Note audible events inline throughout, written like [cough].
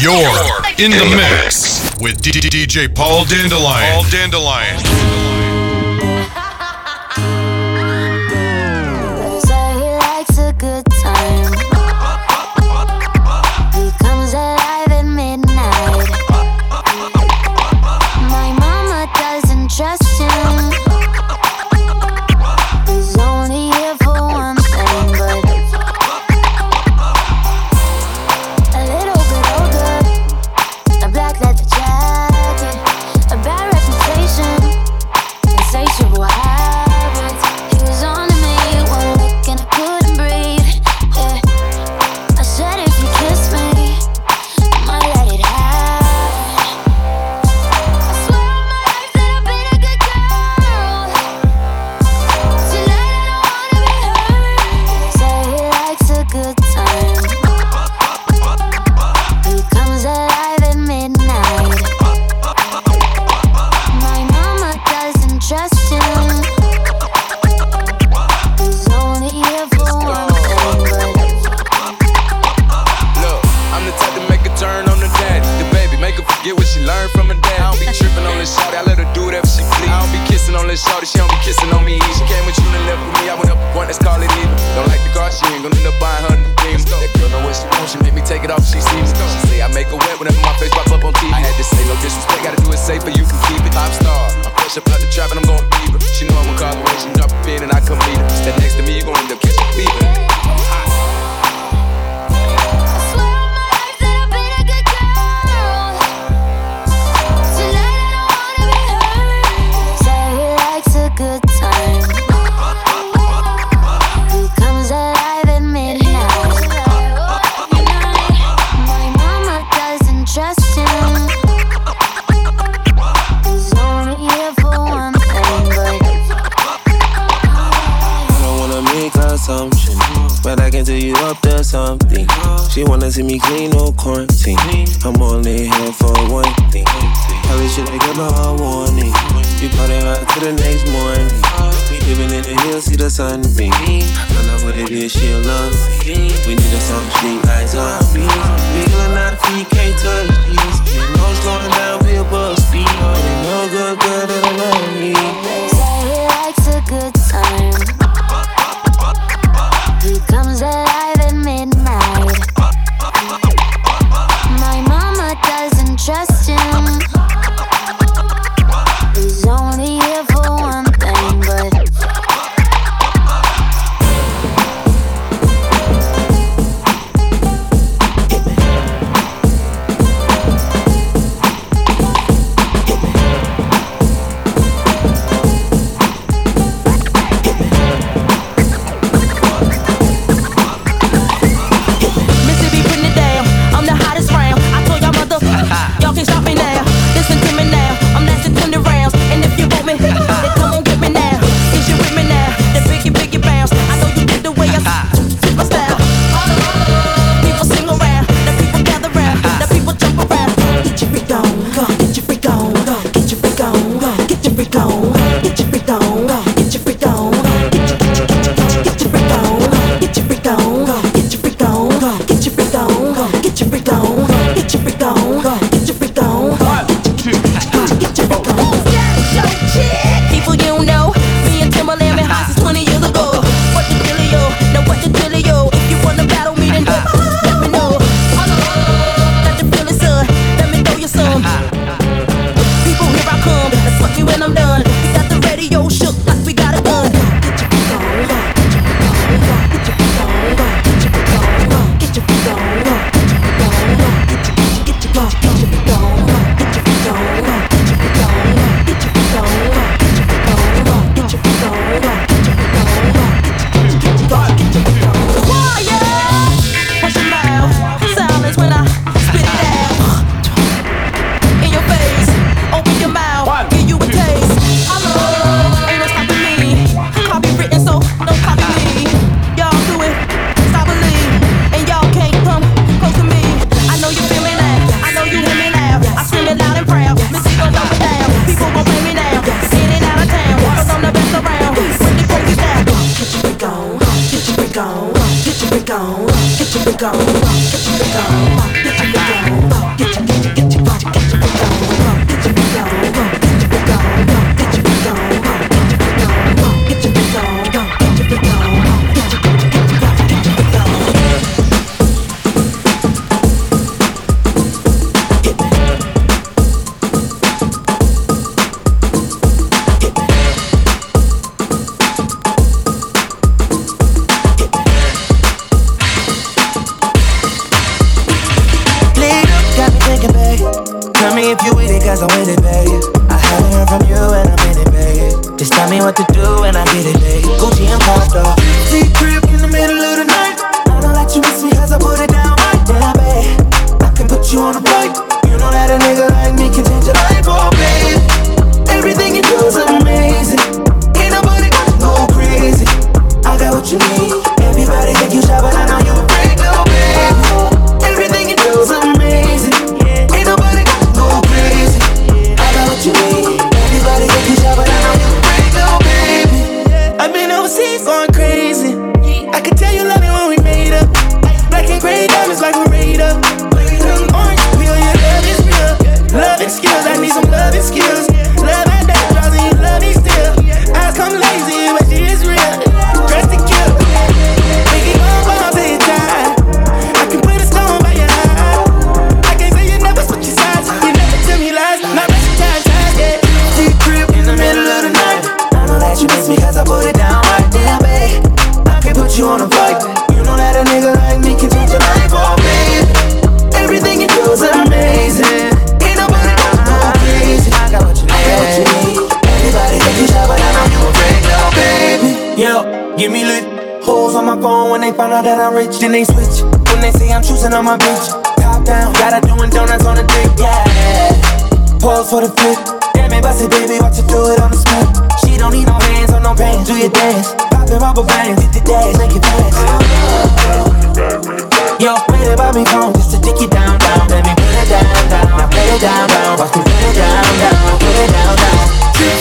You're in the mix with DJ Paul Dandelion. Paul Dandelion. to me clean if you with it, cause I'm with it, babe. I haven't heard from you and I'm in it, babe. Just tell me what to do and I get it, babe. Gucci and Prada. Deep trip in the middle of the night. I don't let you miss me cause I put it down right now, babe. I can put you on a flight. You know that a nigga like me can change your life, oh, babe. Everything you do is amazing. then they switch. When they say I'm choosing on my bitch, top down, gotta doing donuts on the dick, yeah. Pause for the pick. Damn it, bust it, baby, watch you do it on the spot. She don't need no hands or no pants, do your dance. Poppin' rubber bands, hit the dash, make it fast. Yo, play the Bobby phone just to dick you down, down. Let me put it down, down. Now put it down, down. Watch me put it down, down. Put it down, down. Trip,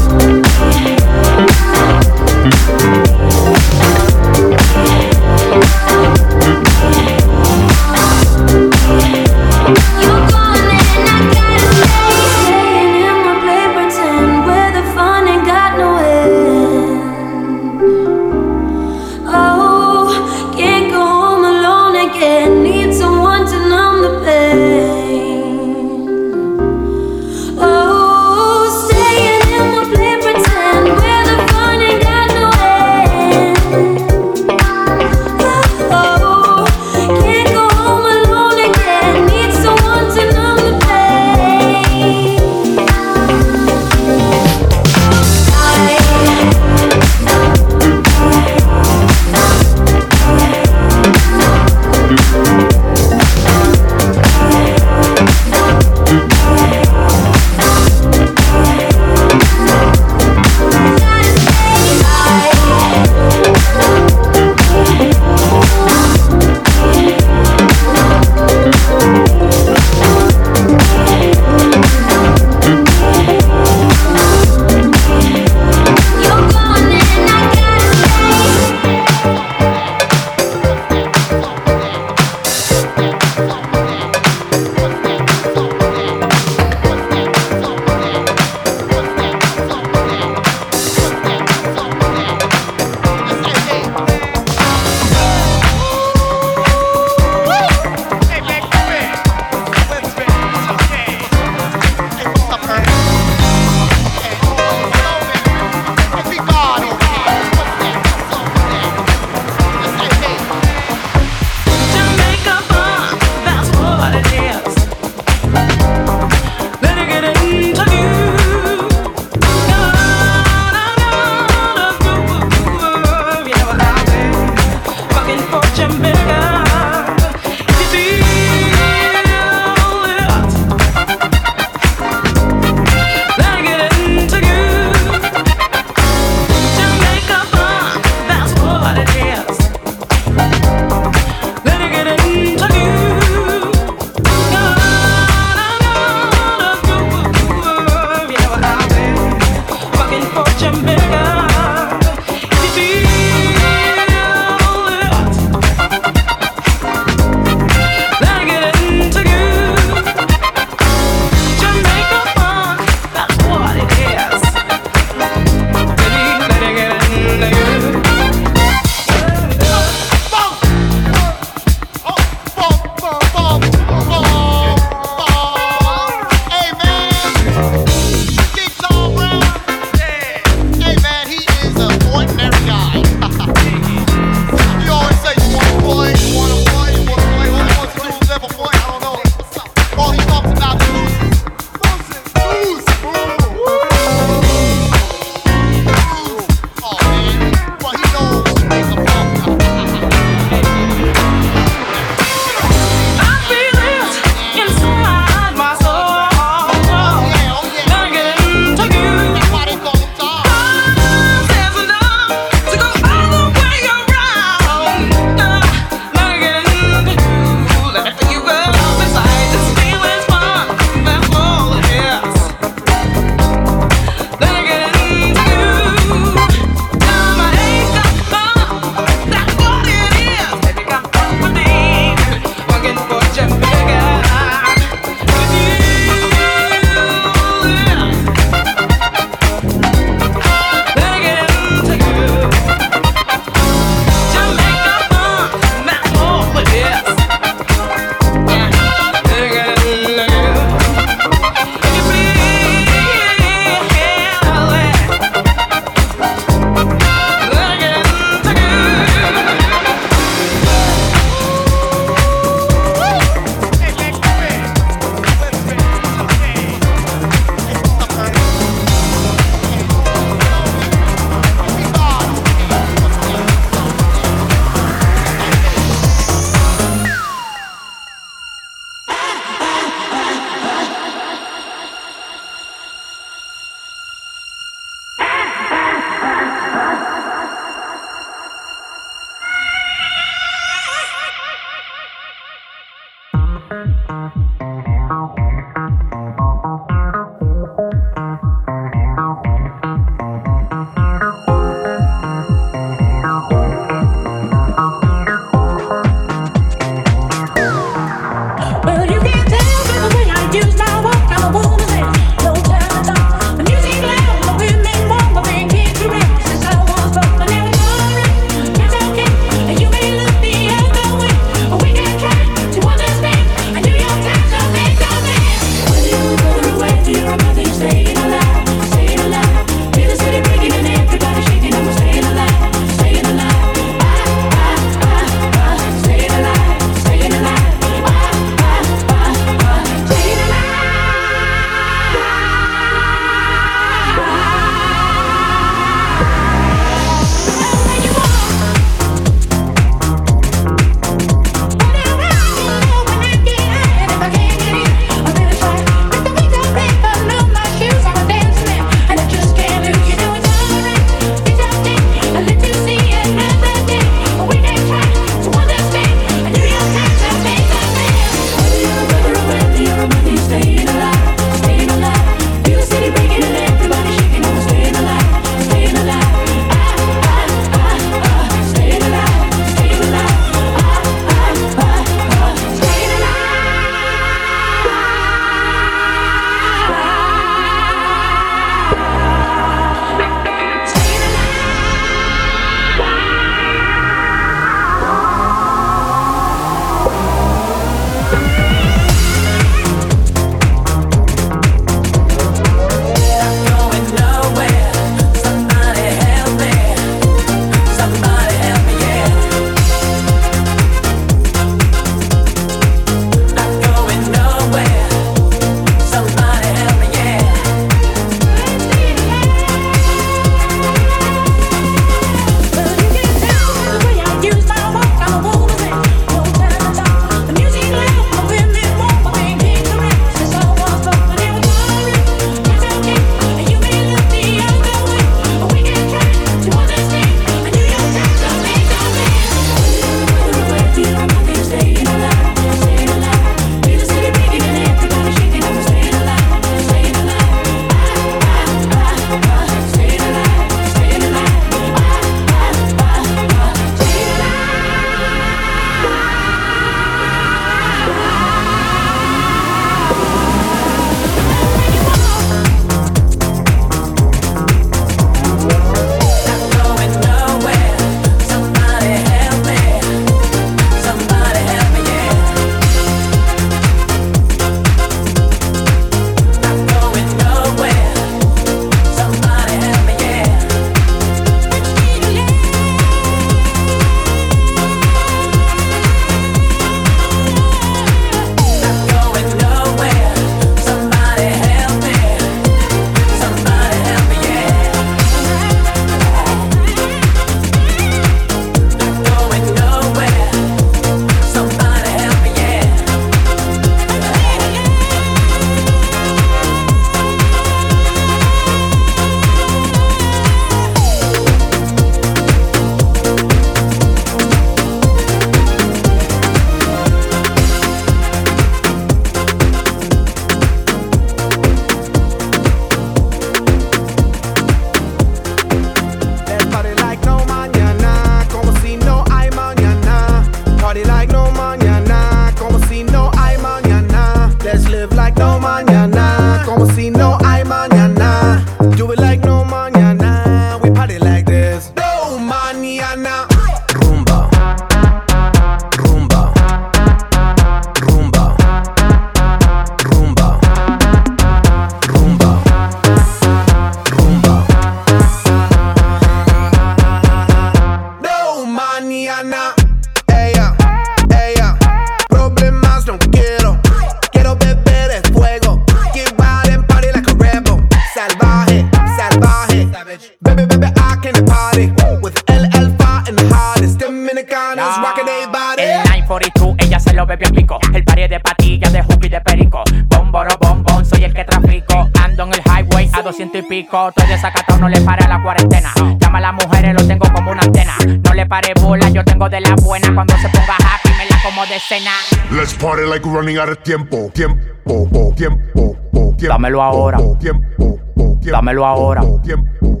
cena. Let's party like we're running out of tiempo. Tiempo, tiempo, tiempo. Dámelo ahora. Tiempo, Dámelo ahora. Tiempo.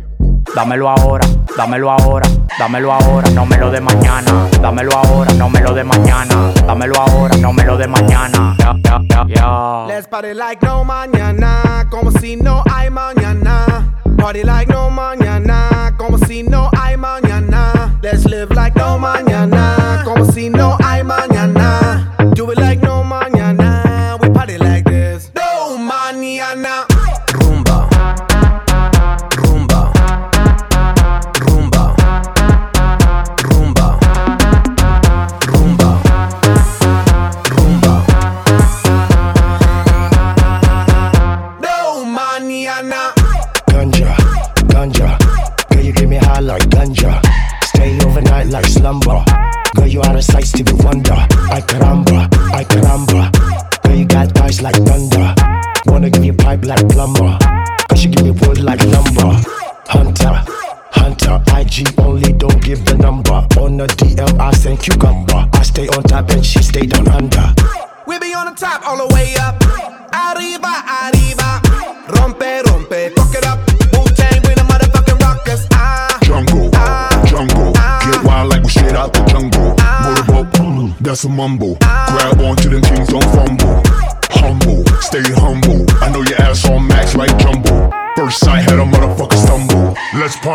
Dámelo ahora, dámelo ahora, dámelo ahora, no me lo de mañana. Dámelo ahora, no me lo de mañana. Dámelo ahora, no me lo de mañana. Yeah, yeah, yeah, yeah. Let's party like no mañana, como si no hay mañana. Party like no mañana, como si no hay mañana. Let's live like no mañana, como si no hay mañana. Like plumber.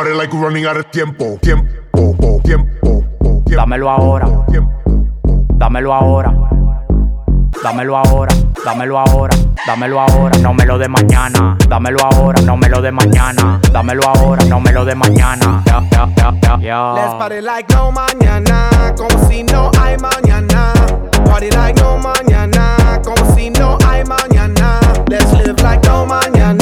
Party like we're running out of tiempo. Tiempo, tiempo, tiempo. Dámelo ahora. Dámelo ahora. Dámelo ahora, dámelo ahora, dámelo ahora, no me lo de mañana. Dámelo ahora, no me lo de mañana. Dámelo ahora, no me lo de mañana. Yeah, yeah, yeah, yeah, yeah. let's party like no mañana. Como si no hay mañana. Party like no mañana. Como si no hay mañana. Let's live like no mañana.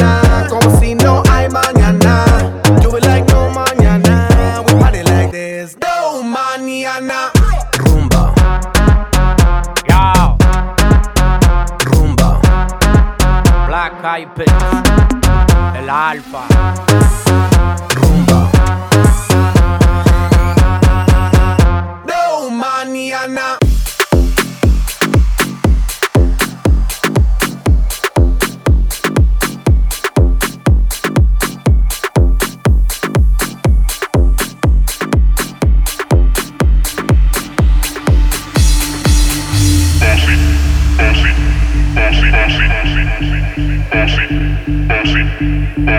Vipers, el Alfa.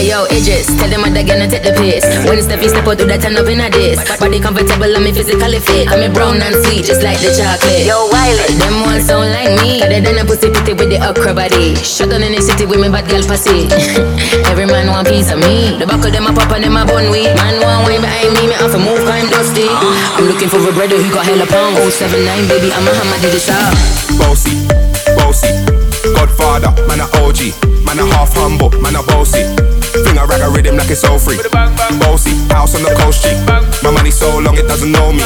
Hey yo, Idris, tell them what they gonna take the piss. When Steffi step out, do that turn up in a this. Body comfortable, and me physically fit. I'm a brown and sweet, just like the chocolate. Yo, Wiley, them ones sound like me. Other than a pussy pretty with the okra body. Shut down in the city with me bad girl pussy. [laughs] Every man want piece of me. The back of them a pop and them a bun weed. Man want wine behind me, me off a move kind dusty. Uh-huh. I'm looking for a brother who got hella pound. 079, baby, I'm a hammer, do the shop. Bossy, bossy, Godfather, man a OG, man a half humble, man a bossy. Fling a rag a rhythm like it's all free. Bossy, house on the coast G. My money so long it doesn't know me.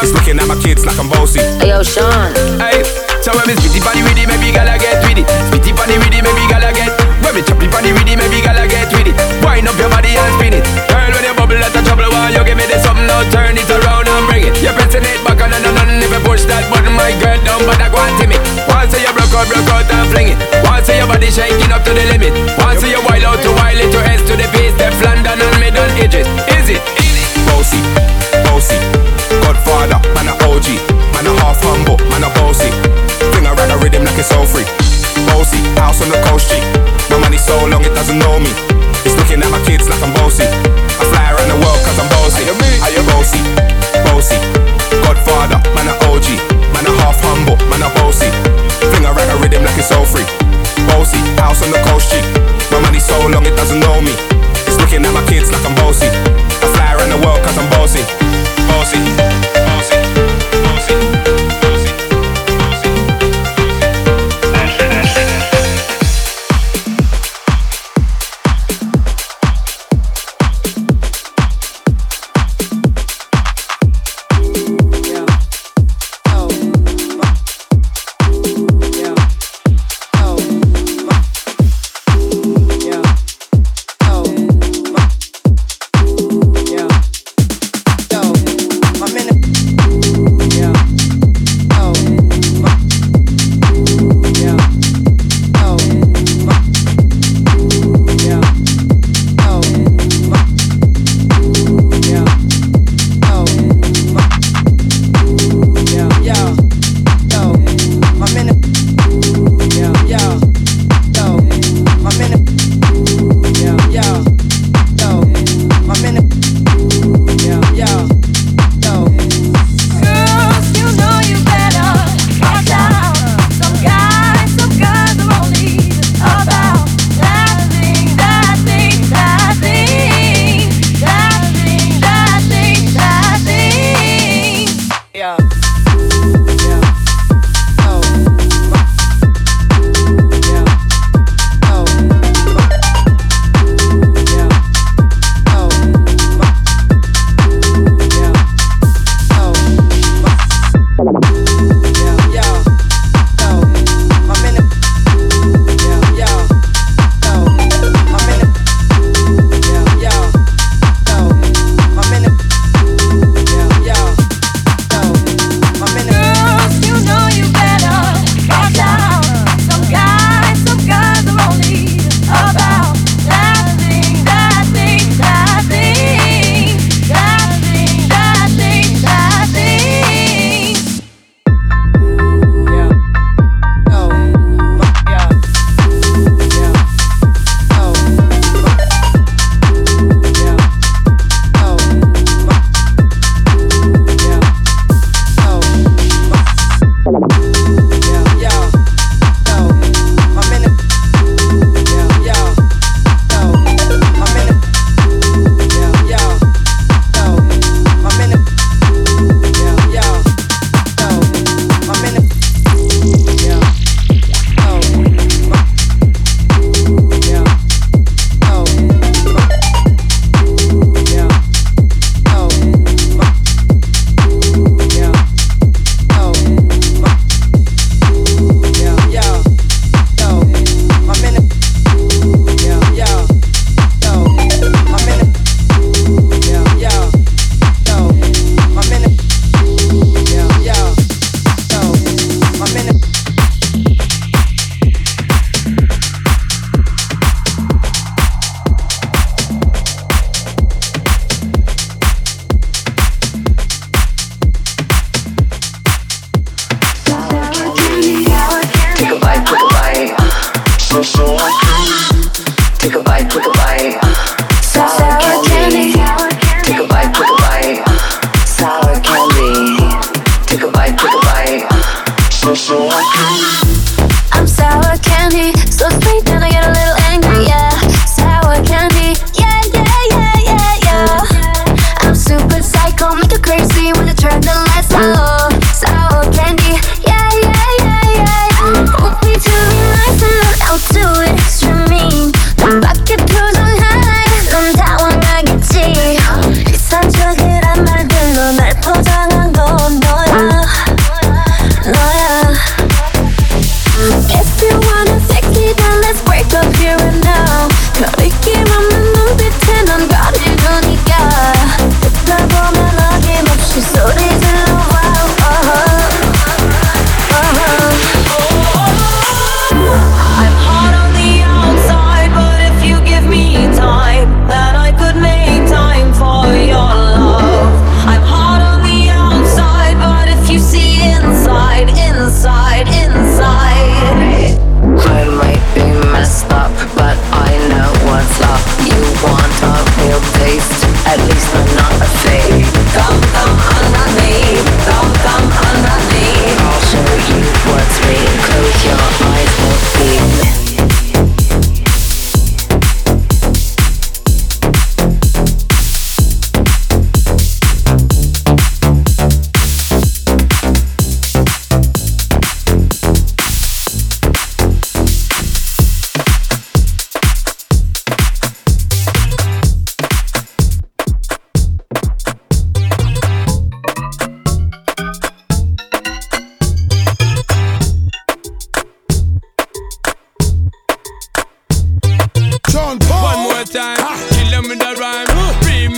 It's looking at my kids like I'm bossy. Hey yo, Sean. Hey, so when me spitty panny with it, maybe gala get with it. Spitty panny with it, maybe gala get. When me choppy panny with it, maybe gala get with it. Wind up your body and spin it. Girl, when you bubble, that's a trouble. Why you give me this something? Now turn it around and bring it. You're pressing it back on and on and if you push that button, my girl, down, but I go and me. Once you broke out, broke out and fling it. Once your body shaking up to the limit. Once you wild out to wild it to S to the base, Steph London and mid on edges. Is it? Bossy, bossy, Godfather, man a OG, man a half humble, man a bossy. Fling a rag a rhythm like it's all free. Bossy, house on the coast G. My money so long it doesn't know me. It's looking at my kids like I'm bossy. I fly around the world cause I'm bossy. Are you bossy? Bossy. Godfather, man a OG, man a half humble, man a bossy. A rag a rhythm like it's all free. Bossy, house on the coast G. My money so long it doesn't know me. It's looking at my kids like I'm bossy.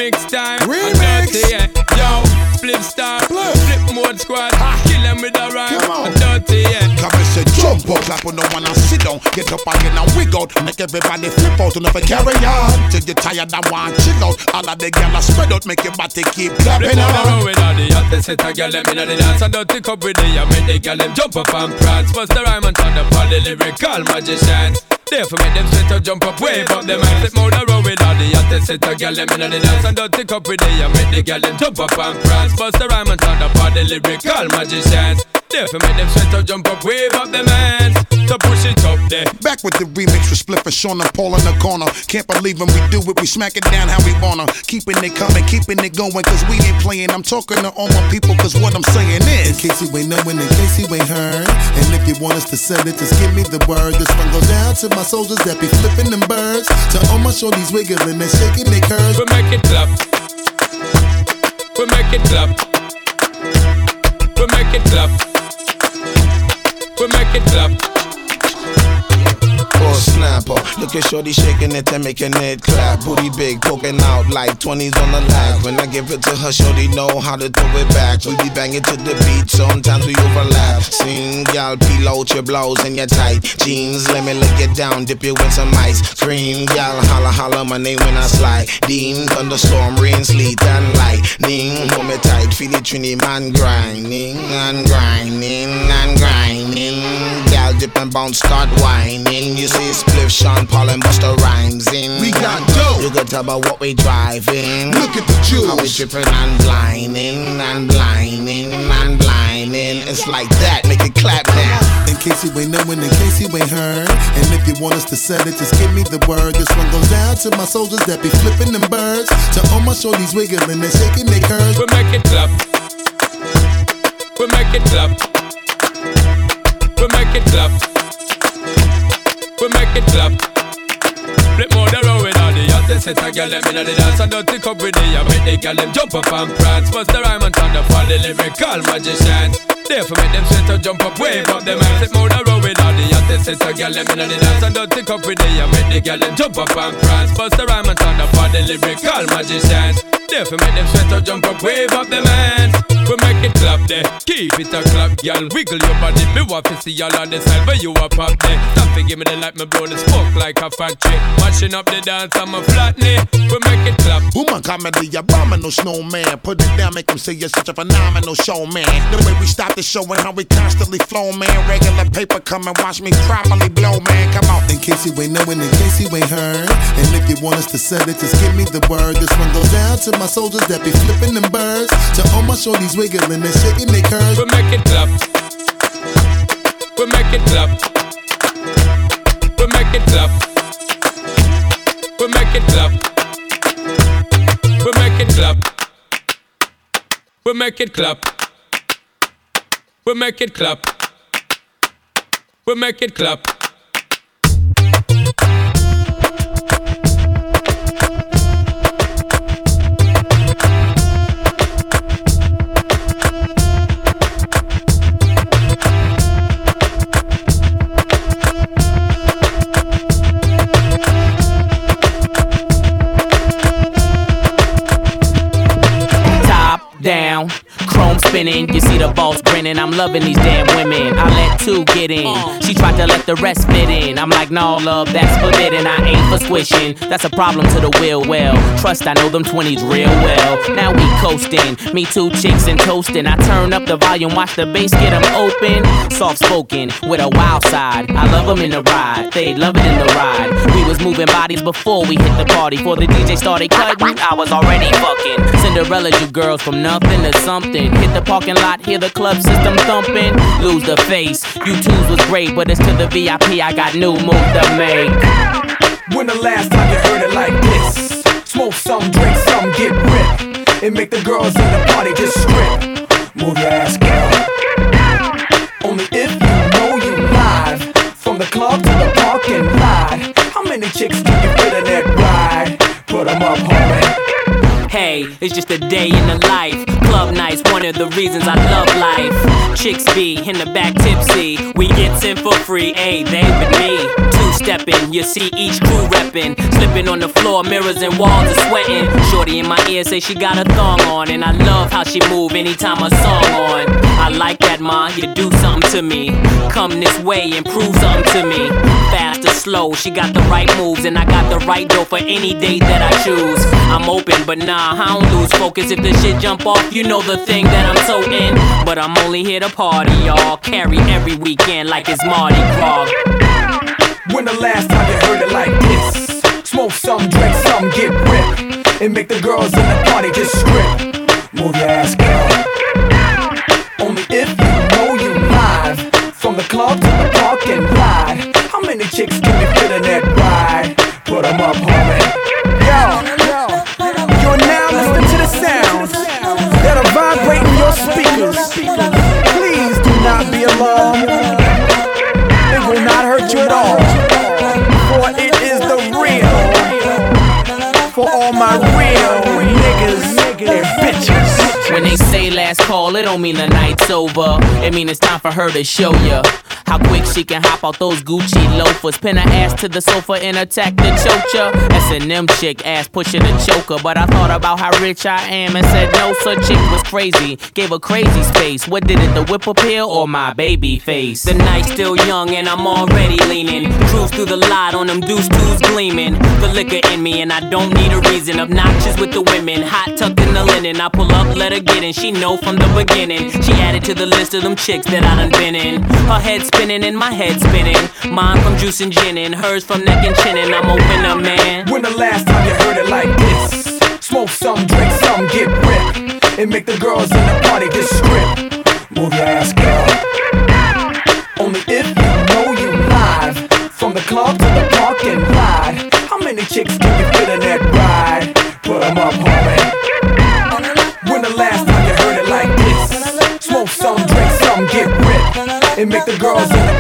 remix time. Remix. Dirty, yeah. Yo, flip star, flip, Flipmode Squad. Ha. Kill them with a rhyme. Dirty, yeah. Come and say jump up, clap on the one and sit down. Get up again get wig out. Make everybody flip out and never carry on. Till you tired and want chill out. All of the gyal spread out, make your body keep clapping on. Flip all the road set a gyal me know the dance. I don't take up with the, I make the gyal jump up and prance. Bust the rhyme and turn up all the lyrical magicians. Therefore make them sweat to jump up, wave up them hands. Flip more the road with all the hottest set a girl them inna the dance and dirty cup with the and make the girl them jump up and prance. Bust the rhyme and turn up all the lyrical magicians. Therefore make them sweat to jump up, wave up them hands. To push it up there. Back with the remix with Spliff and Sean and Paul in the corner. Can't believe when we do it, we smack it down how we wanna. Keeping it coming, keeping it going, cause we ain't playing. I'm talking to all my people, cause what I'm saying is. In is. case you ain't knowing, in case you ain't heard. And if you want us to send it, just give me the word. This one goes down to my soldiers that be flipping them birds. To all my shorties wiggling and they shaking their curves. We make it clap. We make it clap. We make it clap. We make it clap. Or snapper. Look at Shorty shaking it and making it clap. Booty big, poking out like 20s on the lag. When I give it to her, Shorty know how to throw it back. We be banging to the beat, sometimes we overlap. Sing, gal, peel out your blouse and your tight jeans. Let me lay it down, dip you in some ice. Scream, gal, holla, holla, my name when I slide. Dean, thunderstorm, rain, sleet, and lightning. Hold me tight, feel it, Trini, man, grinding and grinding and grinding. Gal, dip and bounce, start whining. You see Spliff, Sean Paul, and Busta Rhymes in. We got dope. You can tell by what we driving. Look at the How we jewels. tripping and blinding and blinding and blinding. It's like that, make it clap now. In case you ain't knowing, in case you ain't heard. And if you want us to send it, just give me the word. This one goes down to my soldiers that be flipping them birds. To all my shorties wiggling and shaking their curves. We make it clap. We make it clap. We make it clap. We make it clap. Flipmode the road with all the hottest set a girl them inna the dance and Dutty Cup with the and make the girl them jump up and prance. Busta Rhymes and up all the lyrical magicians. Therefore make them sweat to jump up, wave up them hands. Flipmode the road with all the hottest set a girl them inna the dance and Dutty Cup with the and make the girl them jump up and prance. Busta Rhymes and up all the lyrical magicians. Therefore make them sweat to jump up, wave up them hands. We make it clap there, keep it a clap, girl. Wiggle your body, me want to see all on the side, but you up up there. Stop to give me the light, me blow the smoke like a factory. Mashing up the dance, I'm a flatness. We make it clap. Woman comedy, abominable snowman. Put it down, make them say you're such a phenomenal showman. The way we stop the show and how we constantly flow, man. Regular paper, come and watch me properly blow, man. Come on. In case you ain't knowing, in case you ain't heard. And if you want us to send it, just give me the word. This one goes down to my soldiers that be flipping them birds. To all my shorties wiggling and shaking their curves. We make it clap. We make it clap. We make it clap. We make it clap. We make it clap. We make it clap. We make it clap. We make it clap. Chrome spinning. You see the boss grinning. I'm loving these damn women. I let two get in. She tried to let the rest fit in. I'm like, no, love, that's forbidden. I ain't for squishing. That's a problem to the will. Well, trust I know them 20s real well. Now we coasting. Me two chicks and toasting. I turn up the volume, watch the bass get them open. Soft spoken with a wild side. I love them in the ride. They love it in the ride. We was moving bodies before we hit the party. Before the DJ started cutting, I was already fucking. Cinderella, you girls from nothing to something. Hit the parking lot, hear the club system thumping. Lose the face. You twos was great, but it's to the VIP. I got new move to make. When the last time you heard it like this? Smoke some, drink some, get ripped. And make the girls in the party just strip. Move your ass, girl. Only if you know you live. From the club to the parking lot. How many chicks can you fit in that ride? Put 'em up, homie. Hey, it's just a day in the life. Club nights, one of the reasons I love life. Chicks be in the back tipsy. We get in for free, hey, they with me. Two stepping, you see each crew reppin'. Slipping on the floor, mirrors and walls are sweating. Shorty in my ear say she got a thong on. And I love how she move anytime a song on. I like that, ma. You do something to me. Come this way and prove something to me. Fast or slow, she got the right moves, and I got the right dough for any date that I choose. I'm open, but nah, I don't lose focus. If the shit jump off, you know the thing that I'm so in. But I'm only here to party, y'all. Carry every weekend like it's Mardi Gras. When the last time you heard it like this? Smoke some, drink some, get ripped. And make the girls in the party just strip. Don't mean the night's over. It mean it's time for her to show ya. How quick she can hop out those Gucci loafers, pin her ass to the sofa and attack the chocha. S&M chick ass pushing the choker, but I thought about how rich I am and said no, such chick was crazy. Gave a crazy space. What did it, the whip appeal or my baby face? The night's still young and I'm already leaning. Cruise through the lot on them deuce twos gleaming. The liquor in me and I don't need a reason. Obnoxious with the women, hot tucked in the linen. I pull up, let her get in. She know from the beginning. She added to the list of them chicks that I done been in. Her head spinning and my head spinning. Mine from juice and gin and hers from neck and chin and I'm a winner, man. When the last time you heard it like this? Smoke some, drink some, get ripped. And make the girls in the party just strip. Move your ass, girl. Only if you know you live. From the club to the parking lot. How many chicks can you fit in that make the girls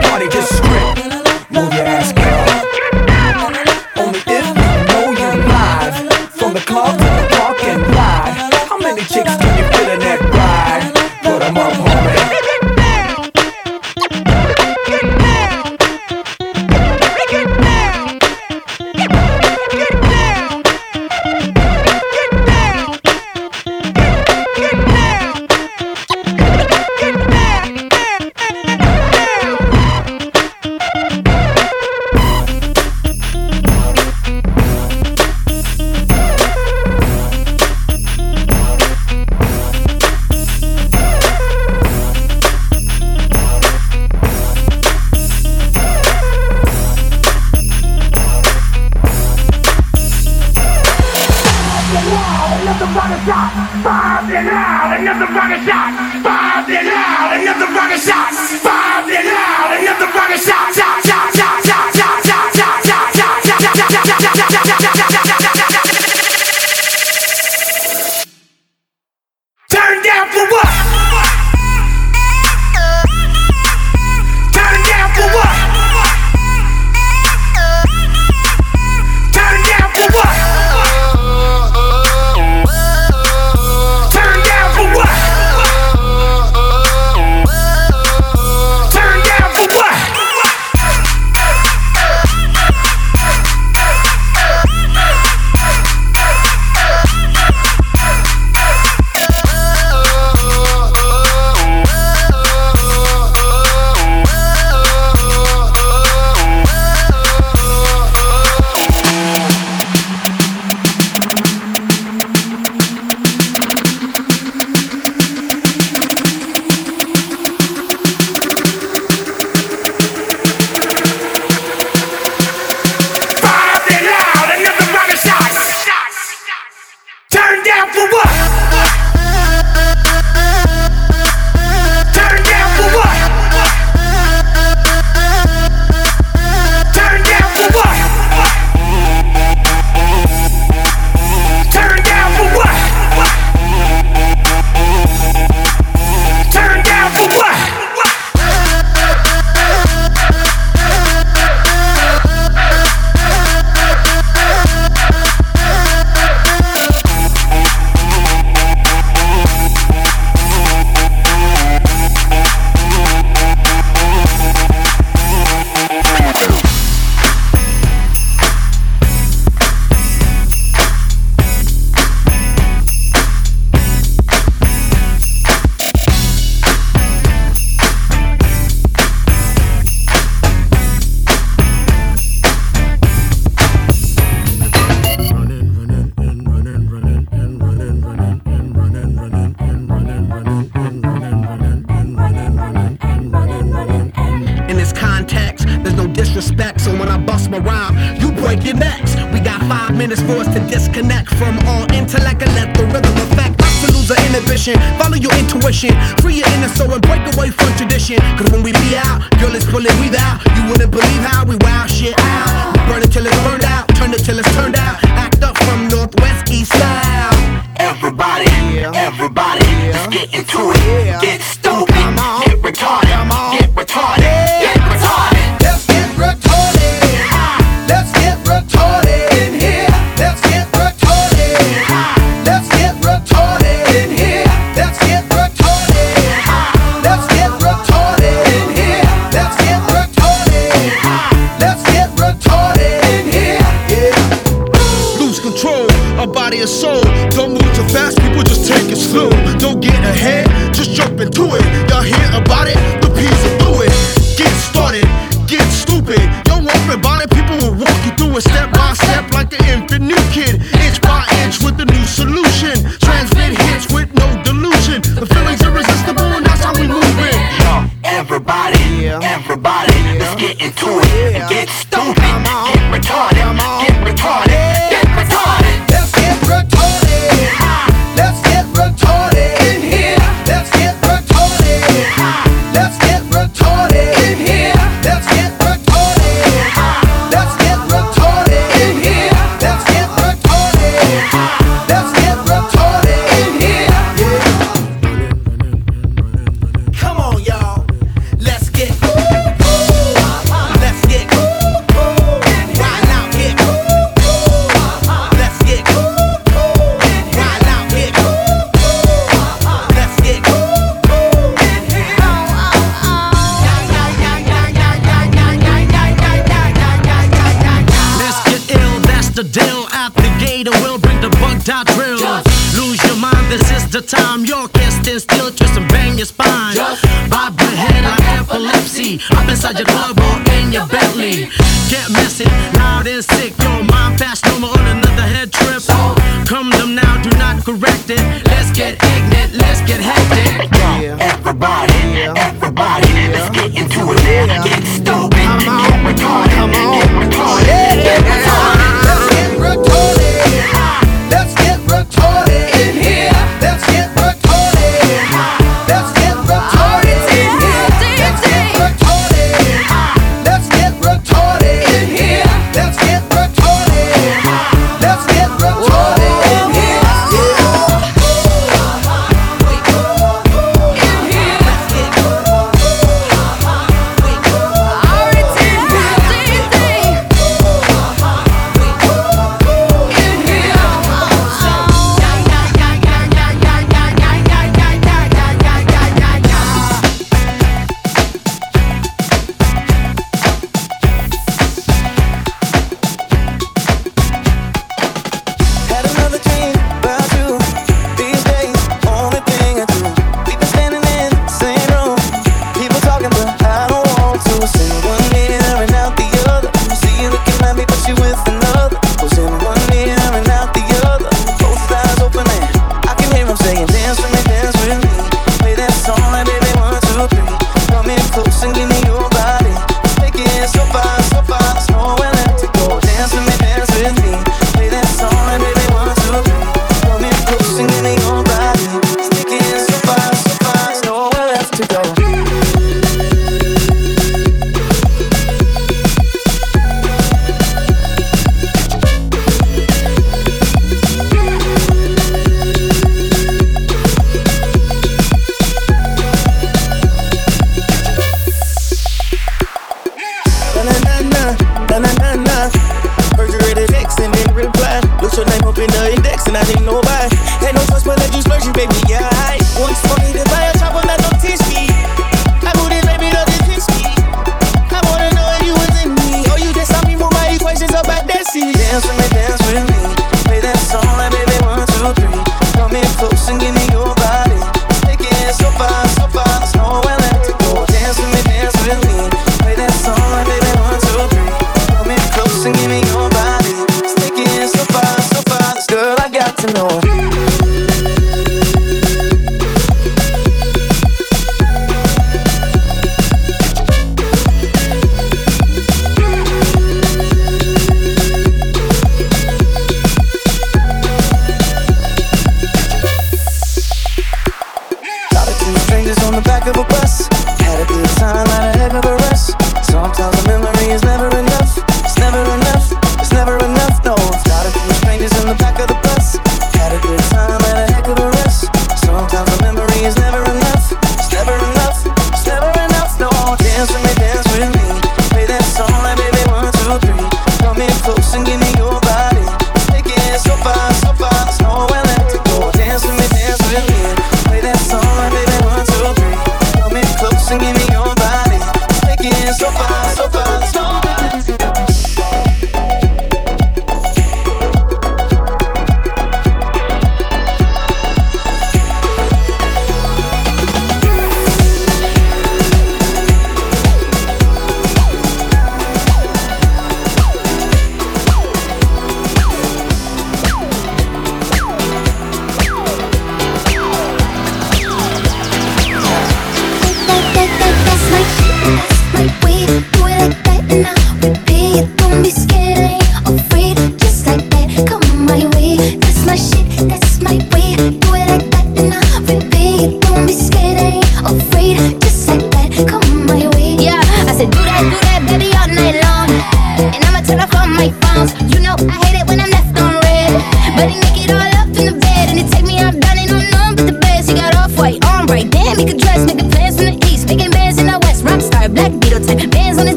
climb up in the index and I ain't nobody. Ain't no trust but let you splurge, baby, yeah. I Once for me to buy a chopper, not no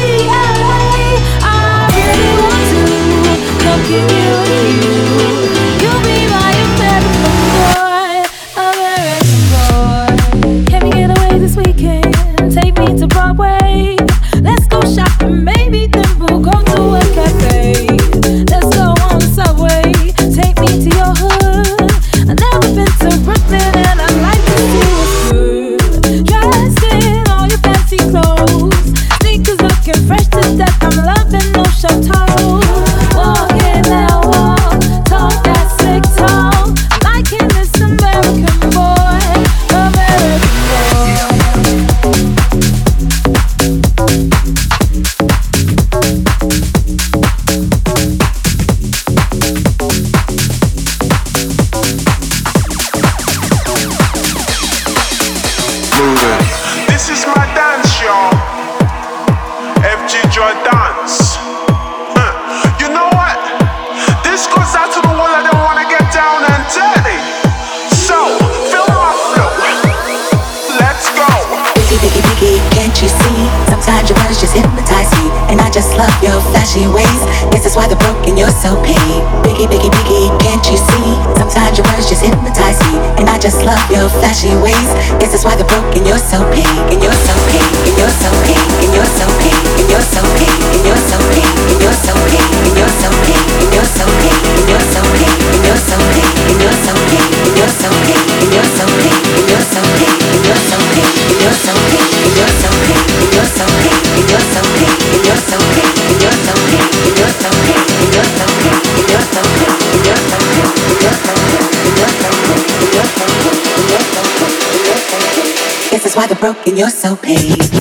CLA I really want to come to you. why the broken you're so paid.